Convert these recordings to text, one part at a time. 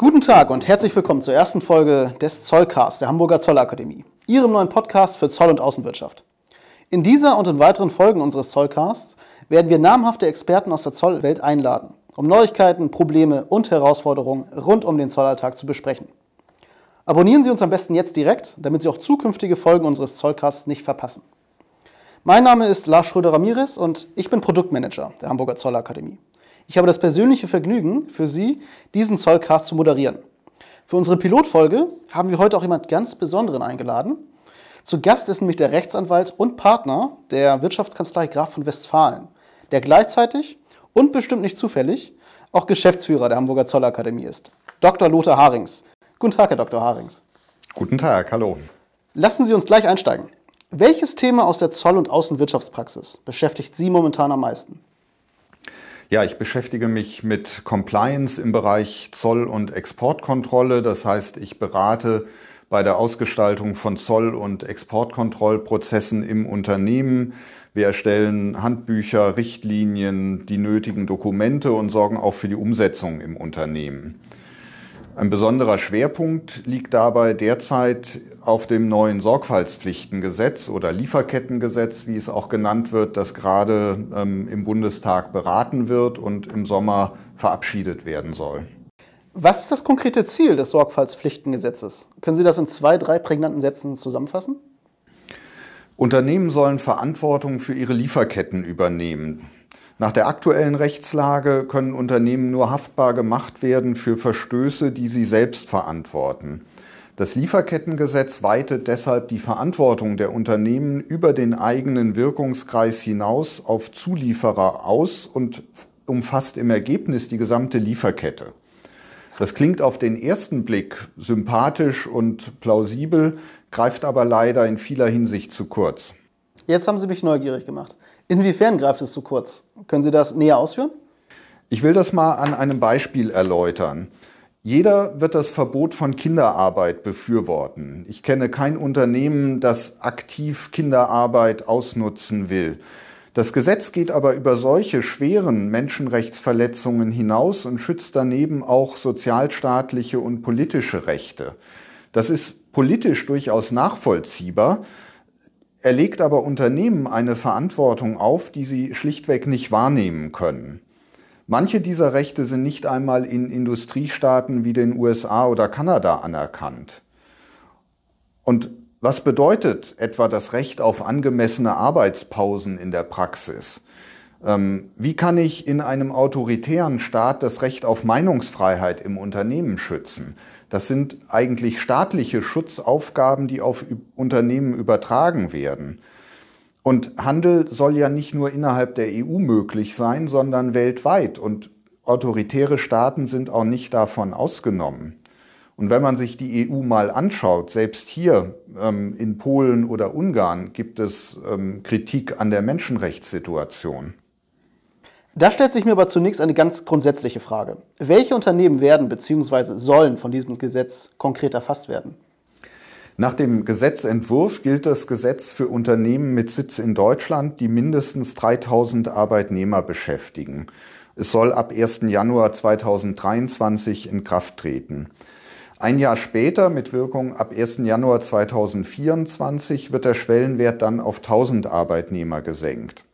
Guten Tag und herzlich willkommen zur ersten Folge des Zollcast der Hamburger Zollakademie, Ihrem neuen Podcast für Zoll- und Außenwirtschaft. In dieser und in weiteren Folgen unseres Zollcasts werden wir namhafte Experten aus der Zollwelt einladen, um Neuigkeiten, Probleme und Herausforderungen rund um den Zollalltag zu besprechen. Abonnieren Sie uns am besten jetzt direkt, damit Sie auch zukünftige Folgen unseres Zollcasts nicht verpassen. Mein Name ist Lars Schröder-Ramirez und ich bin Produktmanager der Hamburger Zollakademie. Ich habe das persönliche Vergnügen, für Sie diesen Zollcast zu moderieren. Für unsere Pilotfolge haben wir heute auch jemand ganz Besonderen eingeladen. Zu Gast ist nämlich der Rechtsanwalt und Partner der Wirtschaftskanzlei Graf von Westfalen, der gleichzeitig und bestimmt nicht zufällig auch Geschäftsführer der Hamburger Zollakademie ist. Dr. Lothar Harings. Guten Tag, Herr Dr. Harings. Guten Tag, hallo. Lassen Sie uns gleich einsteigen. Welches Thema aus der Zoll- und Außenwirtschaftspraxis beschäftigt Sie momentan am meisten? Ja, ich beschäftige mich mit Compliance im Bereich Zoll- und Exportkontrolle. Das heißt, ich berate bei der Ausgestaltung von Zoll- und Exportkontrollprozessen im Unternehmen. Wir erstellen Handbücher, Richtlinien, die nötigen Dokumente und sorgen auch für die Umsetzung im Unternehmen. Ein besonderer Schwerpunkt liegt dabei derzeit auf dem neuen Sorgfaltspflichtengesetz oder Lieferkettengesetz, wie es auch genannt wird, das gerade ähm, im Bundestag beraten wird und im Sommer verabschiedet werden soll. Was ist das konkrete Ziel des Sorgfaltspflichtengesetzes? Können Sie das in zwei, drei prägnanten Sätzen zusammenfassen? Unternehmen sollen Verantwortung für ihre Lieferketten übernehmen. Nach der aktuellen Rechtslage können Unternehmen nur haftbar gemacht werden für Verstöße, die sie selbst verantworten. Das Lieferkettengesetz weitet deshalb die Verantwortung der Unternehmen über den eigenen Wirkungskreis hinaus auf Zulieferer aus und umfasst im Ergebnis die gesamte Lieferkette. Das klingt auf den ersten Blick sympathisch und plausibel, greift aber leider in vieler Hinsicht zu kurz. Jetzt haben Sie mich neugierig gemacht. Inwiefern greift es zu kurz? Können Sie das näher ausführen? Ich will das mal an einem Beispiel erläutern. Jeder wird das Verbot von Kinderarbeit befürworten. Ich kenne kein Unternehmen, das aktiv Kinderarbeit ausnutzen will. Das Gesetz geht aber über solche schweren Menschenrechtsverletzungen hinaus und schützt daneben auch sozialstaatliche und politische Rechte. Das ist politisch durchaus nachvollziehbar, er legt aber Unternehmen eine Verantwortung auf, die sie schlichtweg nicht wahrnehmen können. Manche dieser Rechte sind nicht einmal in Industriestaaten wie den USA oder Kanada anerkannt. Und was bedeutet etwa das Recht auf angemessene Arbeitspausen in der Praxis? Ähm, wie kann ich in einem autoritären Staat das Recht auf Meinungsfreiheit im Unternehmen schützen? Das sind eigentlich staatliche Schutzaufgaben, die auf Unternehmen übertragen werden. Und Handel soll ja nicht nur innerhalb der EU möglich sein, sondern weltweit. Und autoritäre Staaten sind auch nicht davon ausgenommen. Und wenn man sich die EU mal anschaut, selbst hier ähm, in Polen oder Ungarn gibt es ähm, Kritik an der Menschenrechtssituation. Da stellt sich mir aber zunächst eine ganz grundsätzliche Frage. Welche Unternehmen werden bzw. sollen von diesem Gesetz konkret erfasst werden? Nach dem Gesetzentwurf gilt das Gesetz für Unternehmen mit Sitz in Deutschland, die mindestens 3000 Arbeitnehmer beschäftigen. Es soll ab 1. Januar 2023 in Kraft treten. Ein Jahr später, mit Wirkung ab 1. Januar 2024, wird der Schwellenwert dann auf 1000 Arbeitnehmer gesenkt.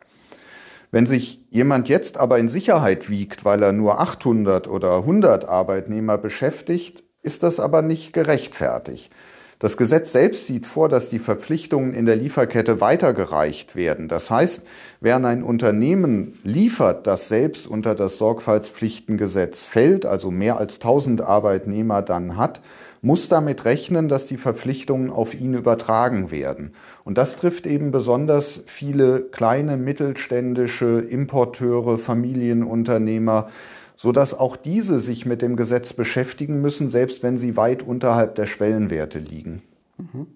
Wenn sich jemand jetzt aber in Sicherheit wiegt, weil er nur 800 oder 100 Arbeitnehmer beschäftigt, ist das aber nicht gerechtfertigt. Das Gesetz selbst sieht vor, dass die Verpflichtungen in der Lieferkette weitergereicht werden. Das heißt, während ein Unternehmen liefert, das selbst unter das Sorgfaltspflichtengesetz fällt, also mehr als 1000 Arbeitnehmer dann hat, muss damit rechnen, dass die Verpflichtungen auf ihn übertragen werden. Und das trifft eben besonders viele kleine mittelständische Importeure, Familienunternehmer, so dass auch diese sich mit dem Gesetz beschäftigen müssen, selbst wenn sie weit unterhalb der Schwellenwerte liegen. Mhm.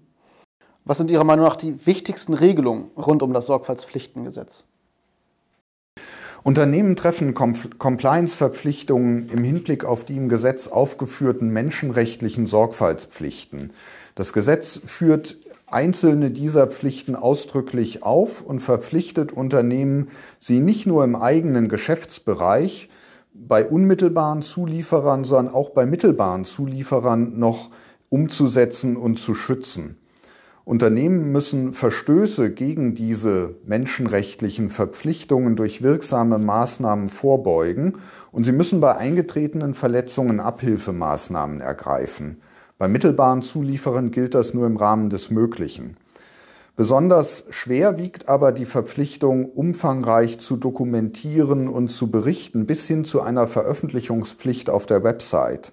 Was sind Ihrer Meinung nach die wichtigsten Regelungen rund um das Sorgfaltspflichtengesetz? Unternehmen treffen Compliance-Verpflichtungen im Hinblick auf die im Gesetz aufgeführten menschenrechtlichen Sorgfaltspflichten. Das Gesetz führt einzelne dieser Pflichten ausdrücklich auf und verpflichtet Unternehmen, sie nicht nur im eigenen Geschäftsbereich, bei unmittelbaren Zulieferern, sondern auch bei mittelbaren Zulieferern noch umzusetzen und zu schützen. Unternehmen müssen Verstöße gegen diese menschenrechtlichen Verpflichtungen durch wirksame Maßnahmen vorbeugen und sie müssen bei eingetretenen Verletzungen Abhilfemaßnahmen ergreifen. Bei mittelbaren Zulieferern gilt das nur im Rahmen des Möglichen. Besonders schwer wiegt aber die Verpflichtung, umfangreich zu dokumentieren und zu berichten, bis hin zu einer Veröffentlichungspflicht auf der Website.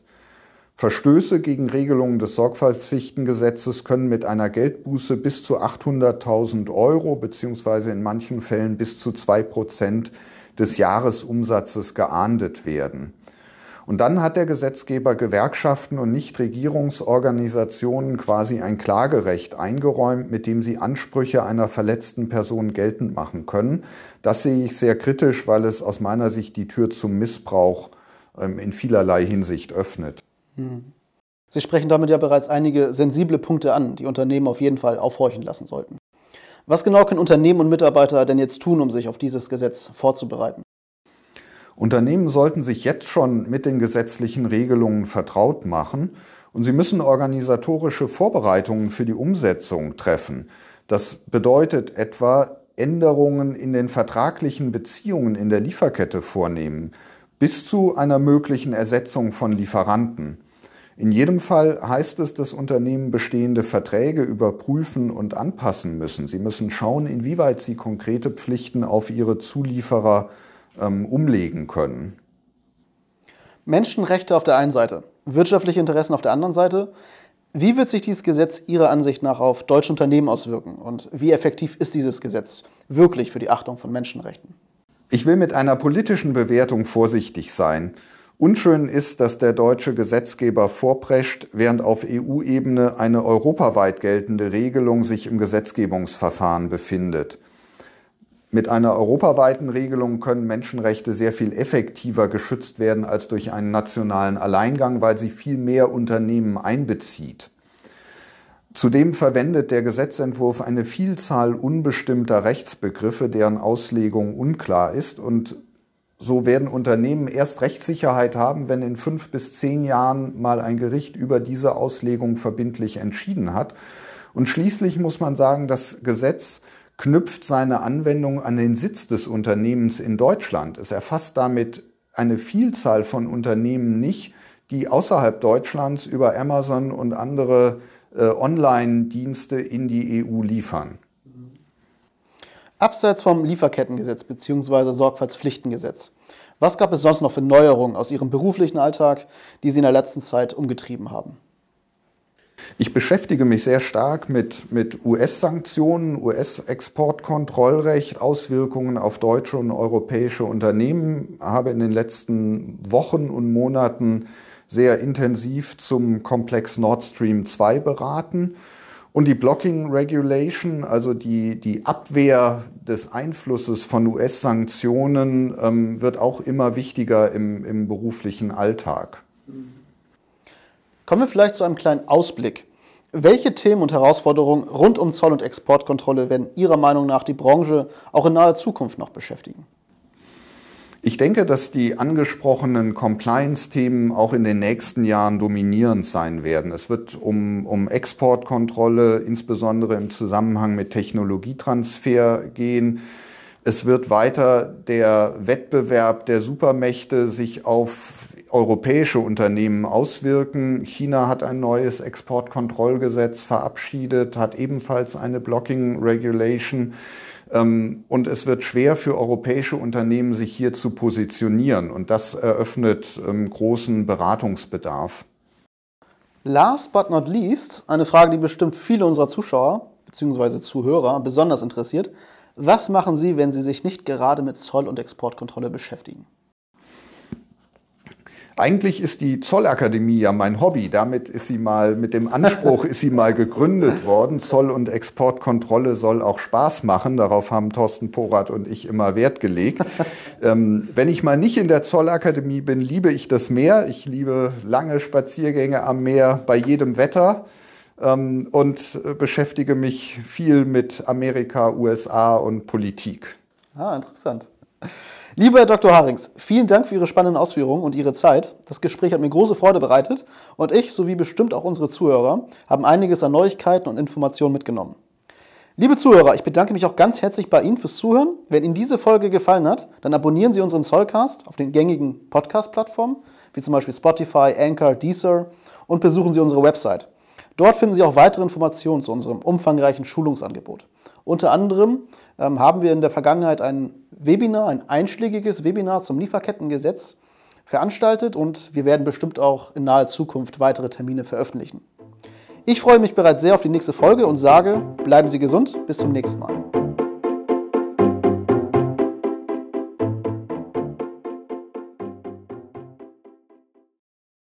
Verstöße gegen Regelungen des Sorgfaltspflichtengesetzes können mit einer Geldbuße bis zu 800.000 Euro beziehungsweise in manchen Fällen bis zu zwei Prozent des Jahresumsatzes geahndet werden. Und dann hat der Gesetzgeber Gewerkschaften und Nichtregierungsorganisationen quasi ein Klagerecht eingeräumt, mit dem sie Ansprüche einer verletzten Person geltend machen können. Das sehe ich sehr kritisch, weil es aus meiner Sicht die Tür zum Missbrauch ähm, in vielerlei Hinsicht öffnet. Sie sprechen damit ja bereits einige sensible Punkte an, die Unternehmen auf jeden Fall aufhorchen lassen sollten. Was genau können Unternehmen und Mitarbeiter denn jetzt tun, um sich auf dieses Gesetz vorzubereiten? Unternehmen sollten sich jetzt schon mit den gesetzlichen Regelungen vertraut machen und sie müssen organisatorische Vorbereitungen für die Umsetzung treffen. Das bedeutet etwa Änderungen in den vertraglichen Beziehungen in der Lieferkette vornehmen, bis zu einer möglichen Ersetzung von Lieferanten. In jedem Fall heißt es, dass Unternehmen bestehende Verträge überprüfen und anpassen müssen. Sie müssen schauen, inwieweit sie konkrete Pflichten auf ihre Zulieferer ähm, umlegen können. Menschenrechte auf der einen Seite, wirtschaftliche Interessen auf der anderen Seite. Wie wird sich dieses Gesetz Ihrer Ansicht nach auf deutsche Unternehmen auswirken und wie effektiv ist dieses Gesetz wirklich für die Achtung von Menschenrechten? Ich will mit einer politischen Bewertung vorsichtig sein. Unschön ist, dass der deutsche Gesetzgeber vorprescht, während auf EU-Ebene eine europaweit geltende Regelung sich im Gesetzgebungsverfahren befindet. Mit einer europaweiten Regelung können Menschenrechte sehr viel effektiver geschützt werden als durch einen nationalen Alleingang, weil sie viel mehr Unternehmen einbezieht. Zudem verwendet der Gesetzentwurf eine Vielzahl unbestimmter Rechtsbegriffe, deren Auslegung unklar ist. Und so werden Unternehmen erst Rechtssicherheit haben, wenn in fünf bis zehn Jahren mal ein Gericht über diese Auslegung verbindlich entschieden hat. Und schließlich muss man sagen, das Gesetz knüpft seine Anwendung an den Sitz des Unternehmens in Deutschland. Es erfasst damit eine Vielzahl von Unternehmen nicht, die außerhalb Deutschlands über Amazon und andere äh, Online-Dienste in die EU liefern. Abseits vom Lieferkettengesetz bzw. Sorgfaltspflichtengesetz, was gab es sonst noch für Neuerungen aus Ihrem beruflichen Alltag, die Sie in der letzten Zeit umgetrieben haben? Ich beschäftige mich sehr stark mit, mit US-Sanktionen, US-Exportkontrollrecht, Auswirkungen auf deutsche und europäische Unternehmen, habe in den letzten Wochen und Monaten sehr intensiv zum Komplex Nord Stream 2 beraten. Und die Blocking Regulation, also die, die Abwehr des Einflusses von US-Sanktionen, ähm, wird auch immer wichtiger im, im beruflichen Alltag. Kommen wir vielleicht zu einem kleinen Ausblick. Welche Themen und Herausforderungen rund um Zoll- und Exportkontrolle werden Ihrer Meinung nach die Branche auch in naher Zukunft noch beschäftigen? Ich denke, dass die angesprochenen Compliance-Themen auch in den nächsten Jahren dominierend sein werden. Es wird um, um Exportkontrolle, insbesondere im Zusammenhang mit Technologietransfer gehen. Es wird weiter der Wettbewerb der Supermächte sich auf europäische Unternehmen auswirken. China hat ein neues Exportkontrollgesetz verabschiedet, hat ebenfalls eine Blocking Regulation. Ähm, und es wird schwer für europäische Unternehmen, sich hier zu positionieren. Und das eröffnet ähm, großen Beratungsbedarf. Last but not least, eine Frage, die bestimmt viele unserer Zuschauer bzw. Zuhörer besonders interessiert. Was machen Sie, wenn Sie sich nicht gerade mit Zoll- und Exportkontrolle beschäftigen? Eigentlich ist die Zollakademie ja mein Hobby. Damit ist sie mal, mit dem Anspruch ist sie mal gegründet worden. Zoll- und Exportkontrolle soll auch Spaß machen. Darauf haben Thorsten Porath und ich immer Wert gelegt. ähm, wenn ich mal nicht in der Zollakademie bin, liebe ich das Meer. Ich liebe lange Spaziergänge am Meer bei jedem Wetter ähm, und äh, beschäftige mich viel mit Amerika, USA und Politik. Ah, interessant. Lieber Herr Dr. Harings, vielen Dank für Ihre spannenden Ausführungen und Ihre Zeit. Das Gespräch hat mir große Freude bereitet und ich, sowie bestimmt auch unsere Zuhörer, haben einiges an Neuigkeiten und Informationen mitgenommen. Liebe Zuhörer, ich bedanke mich auch ganz herzlich bei Ihnen fürs Zuhören. Wenn Ihnen diese Folge gefallen hat, dann abonnieren Sie unseren Zollcast auf den gängigen Podcast-Plattformen, wie zum Beispiel Spotify, Anchor, Deezer und besuchen Sie unsere Website. Dort finden Sie auch weitere Informationen zu unserem umfangreichen Schulungsangebot. Unter anderem ähm, haben wir in der Vergangenheit ein Webinar, ein einschlägiges Webinar zum Lieferkettengesetz veranstaltet und wir werden bestimmt auch in naher Zukunft weitere Termine veröffentlichen. Ich freue mich bereits sehr auf die nächste Folge und sage, bleiben Sie gesund, bis zum nächsten Mal.